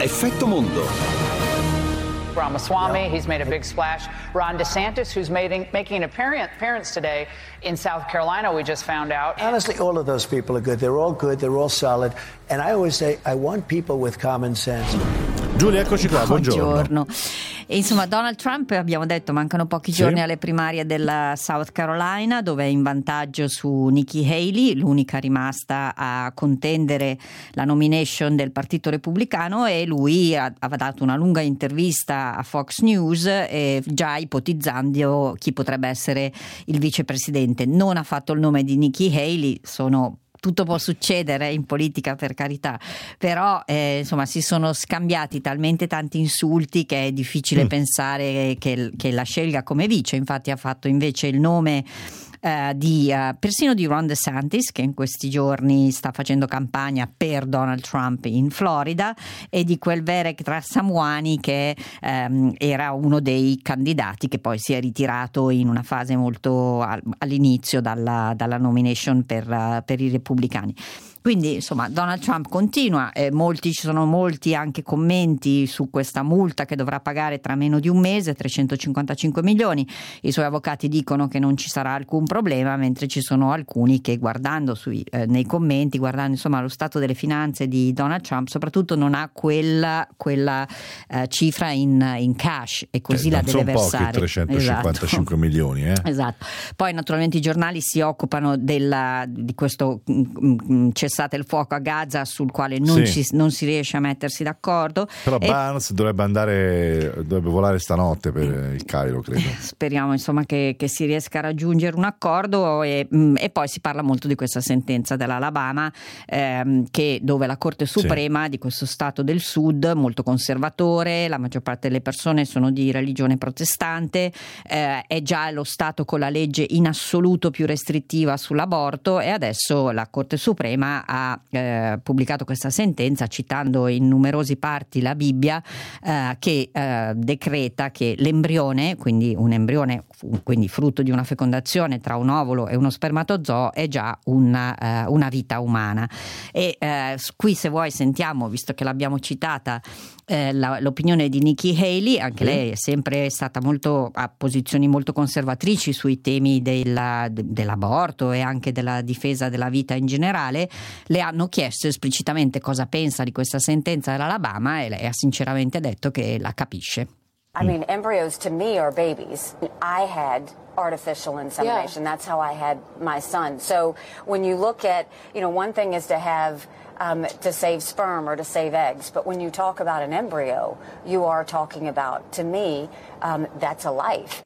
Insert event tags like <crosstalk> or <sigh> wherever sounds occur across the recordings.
Effetto Mondo. Ramaswamy, he's made a big splash. Ron DeSantis, who's making, making an appearance today in South Carolina, we just found out. Honestly, all of those people are good. They're all good. They're all solid. And I always say, I want people with common sense. Giulia, eccoci qua, buongiorno. Buongiorno. E insomma, Donald Trump, abbiamo detto, mancano pochi Sì. giorni alle primarie della South Carolina, dove è in vantaggio su Nikki Haley, l'unica rimasta a contendere la nomination del Partito Repubblicano e lui aveva dato una lunga intervista a Fox News eh, già ipotizzando chi potrebbe essere il vicepresidente. Non ha fatto il nome di Nikki Haley, sono tutto può succedere in politica per carità, però eh, insomma si sono scambiati talmente tanti insulti che è difficile pensare che, che la scelga come vice, infatti ha fatto invece il nome eh, di, eh, persino di Ron DeSantis che in questi giorni sta facendo campagna per Donald Trump in Florida e di quel Verek Rassamuani che ehm, era uno dei candidati che poi si è ritirato in una fase molto al- all'inizio dalla, dalla nomination per, eh, per i repubblicani. Quindi insomma Donald Trump continua, eh, molti, ci sono molti anche commenti su questa multa che dovrà pagare tra meno di un mese, 355 milioni, i suoi avvocati dicono che non ci sarà alcun problema, mentre ci sono alcuni che guardando sui, eh, nei commenti, guardando insomma lo stato delle finanze di Donald Trump, soprattutto non ha quella, quella, eh, cifra in, in cash e così Cioè, la non deve versare. 355 Esatto. milioni, eh? <laughs> Esatto. Poi naturalmente i giornali si occupano della- di questo mm, mm, cessate il fuoco a Gaza sul quale non, Sì. ci- non si riesce a mettersi d'accordo. Però E Barnes dovrebbe andare, dovrebbe volare stanotte per il Cairo, credo. <laughs> Speriamo insomma che, che si riesca a raggiungere un accordo e, mm, e poi si parla molto di questa sentenza dell'Alabama ehm, che, dove la Corte Suprema di questo Stato del Sud, molto conservatore, la maggior parte delle persone sono di religione protestante, eh, è già lo Stato con la legge in assoluto più restrittiva sull'aborto e adesso la Corte Suprema ha eh, pubblicato questa sentenza citando in numerosi parti la Bibbia eh, che eh, decreta che l'embrione, quindi un embrione, quindi frutto di una fecondazione tra un ovulo e uno spermatozoo, è già una, eh, una vita umana. E eh, qui se vuoi sentiamo, visto che l'abbiamo citata, eh, la- l'opinione di Nikki Haley, anche lei è sempre stata molto a posizioni molto conservatrici sui temi della- de- dell'aborto e anche della difesa della vita in generale, le hanno chiesto esplicitamente cosa pensa di questa sentenza dell'Alabama e lei ha sinceramente detto che la capisce. I mean, embryos to me are babies. I had artificial insemination. That's how I had my son. So when you look at, you know, one thing is to have um, to save sperm or to save eggs, but when you talk about an embryo, you are talking about, to me, um, that's a life.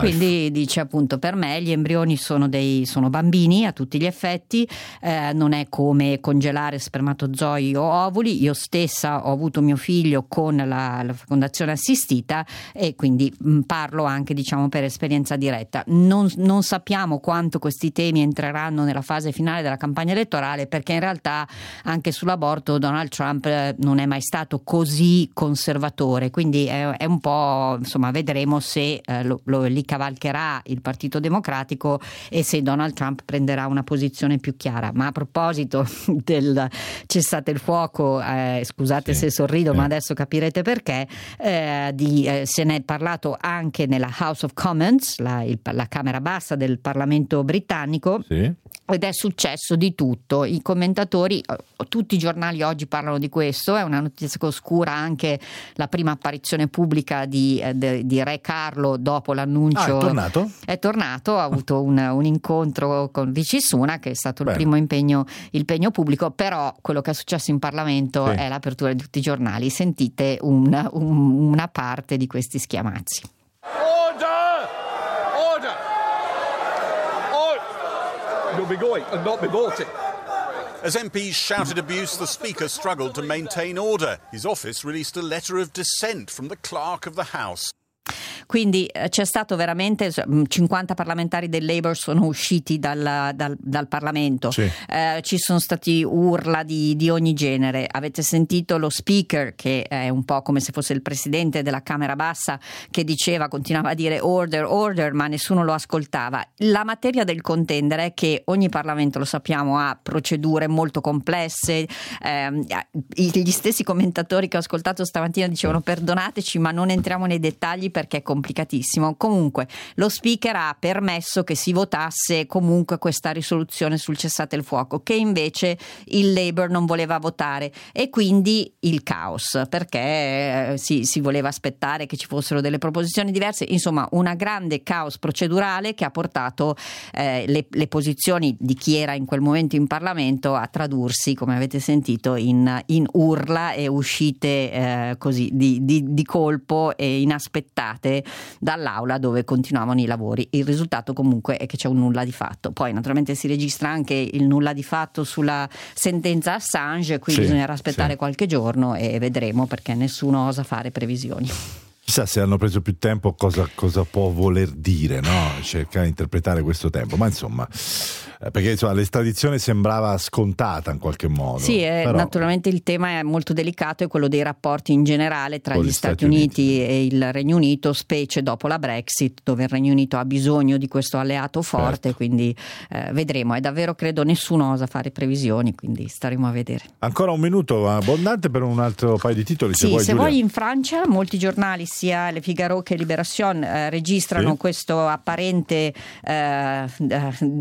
Quindi dice appunto per me gli embrioni sono, dei, sono bambini a tutti gli effetti, eh, non è come congelare spermatozoi o ovuli, io stessa ho avuto mio figlio con la, la fecondazione assistita e quindi mh, parlo anche diciamo per esperienza diretta. Non, non sappiamo quanto questi temi entreranno nella fase finale della campagna elettorale perché in realtà anche sull'aborto Donald Trump eh, non è mai stato così conservatore, quindi è, è un po' insomma vedremo se eh, lo, lo- li cavalcherà il Partito Democratico e se Donald Trump prenderà una posizione più chiara. Ma a proposito <laughs> del cessate il fuoco, eh, scusate Sì, se sorrido, eh. ma adesso capirete perché, eh, di, eh, se ne è parlato anche nella House of Commons, la, il- la Camera Bassa del Parlamento britannico. Sì? Ed è successo di tutto. I commentatori, eh, tutti i giornali oggi parlano di questo. È una notizia che oscura anche la prima apparizione pubblica di, eh, de- di Re Carlo dopo l'annuncio. Ah, è tornato? È tornato, ha avuto un, un incontro con Rishi Sunak, che è stato il Bene. primo impegno, impegno pubblico. Però quello che è successo in Parlamento Sì. è l'apertura di tutti i giornali. Sentite un- un- una parte di questi schiamazzi. Order! Order! Order! You'll be going and not be voting. As MPs shouted abuse, the Speaker struggled to maintain order. His office released a letter of dissent from the Clerk of the House. Quindi eh, c'è stato veramente 50 parlamentari del Labour sono usciti dal, dal, dal Parlamento, Sì. Eh, ci sono stati urla di, di ogni genere. Avete sentito lo speaker, che è un po' come se fosse il presidente della Camera Bassa, che diceva, continuava a dire order, order, ma nessuno lo ascoltava. La materia del contendere è che ogni Parlamento, lo sappiamo, ha procedure molto complesse. ehm, gli stessi commentatori che ho ascoltato stamattina dicevano perdonateci, ma non entriamo nei dettagli perché è complicatissimo. Comunque, lo speaker ha permesso che si votasse comunque questa risoluzione sul cessate il fuoco, che invece il Labour non voleva votare e quindi il caos, perché eh, si, si voleva aspettare che ci fossero delle proposizioni diverse, insomma una grande caos procedurale che ha portato eh, le, le posizioni di chi era in quel momento in Parlamento a tradursi, come avete sentito, in, in urla e uscite eh, così di, di- di colpo e inaspettate dall'aula dove continuavano i lavori. Il risultato comunque è che c'è un nulla di fatto. Poi naturalmente si registra anche il nulla di fatto sulla sentenza Assange, qui Sì, bisognerà aspettare sì. qualche giorno e vedremo perché nessuno osa fare previsioni. Chissà se hanno preso più tempo cosa, cosa può voler dire, no? Cercare di interpretare questo tempo, ma insomma, eh, perché insomma, l'estradizione sembrava scontata in qualche modo. Sì, eh, però- naturalmente il tema è molto delicato, è quello dei rapporti in generale tra Con gli Stati, Stati Uniti, e il Regno Unito, specie dopo la Brexit, dove il Regno Unito ha bisogno di questo alleato forte, Certo. quindi eh, vedremo. E davvero credo nessuno osa fare previsioni, quindi staremo a vedere. Ancora un minuto abbondante per un altro paio di titoli, se Sì, vuoi se vuoi in Francia molti giornali, sia Le Figaro che Libération, eh, registrano Sì. questo apparente eh,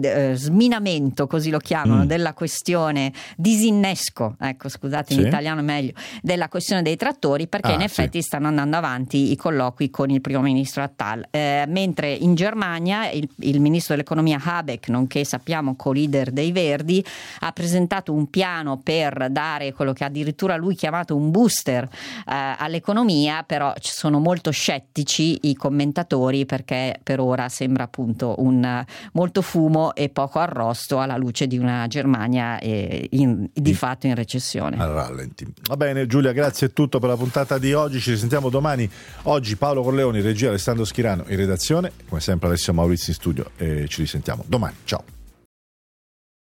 eh, sminamento, così lo chiamano, Mm. della questione disinnesco, ecco scusate in Sì. italiano è meglio, della questione dei trattori perché Ah, in effetti stanno andando avanti i colloqui con il primo ministro Attal, Eh, mentre in Germania il, il ministro dell'economia Habeck, nonché sappiamo co-leader dei Verdi, ha presentato un piano per dare quello che addirittura lui chiamato un booster eh, all'economia, però ci sono molto scettici i commentatori perché per ora sembra appunto un eh, molto fumo e poco arrosto alla luce di una Germania eh, in- di fatto in recessione. Al rallenti. Va bene, Giulia, grazie, è tutto per la puntata di oggi. Ci risentiamo domani. Oggi Paolo Corleoni, regia Alessandro Schirano in redazione. Come sempre Alessio Maurizio in studio e ci risentiamo domani. Ciao.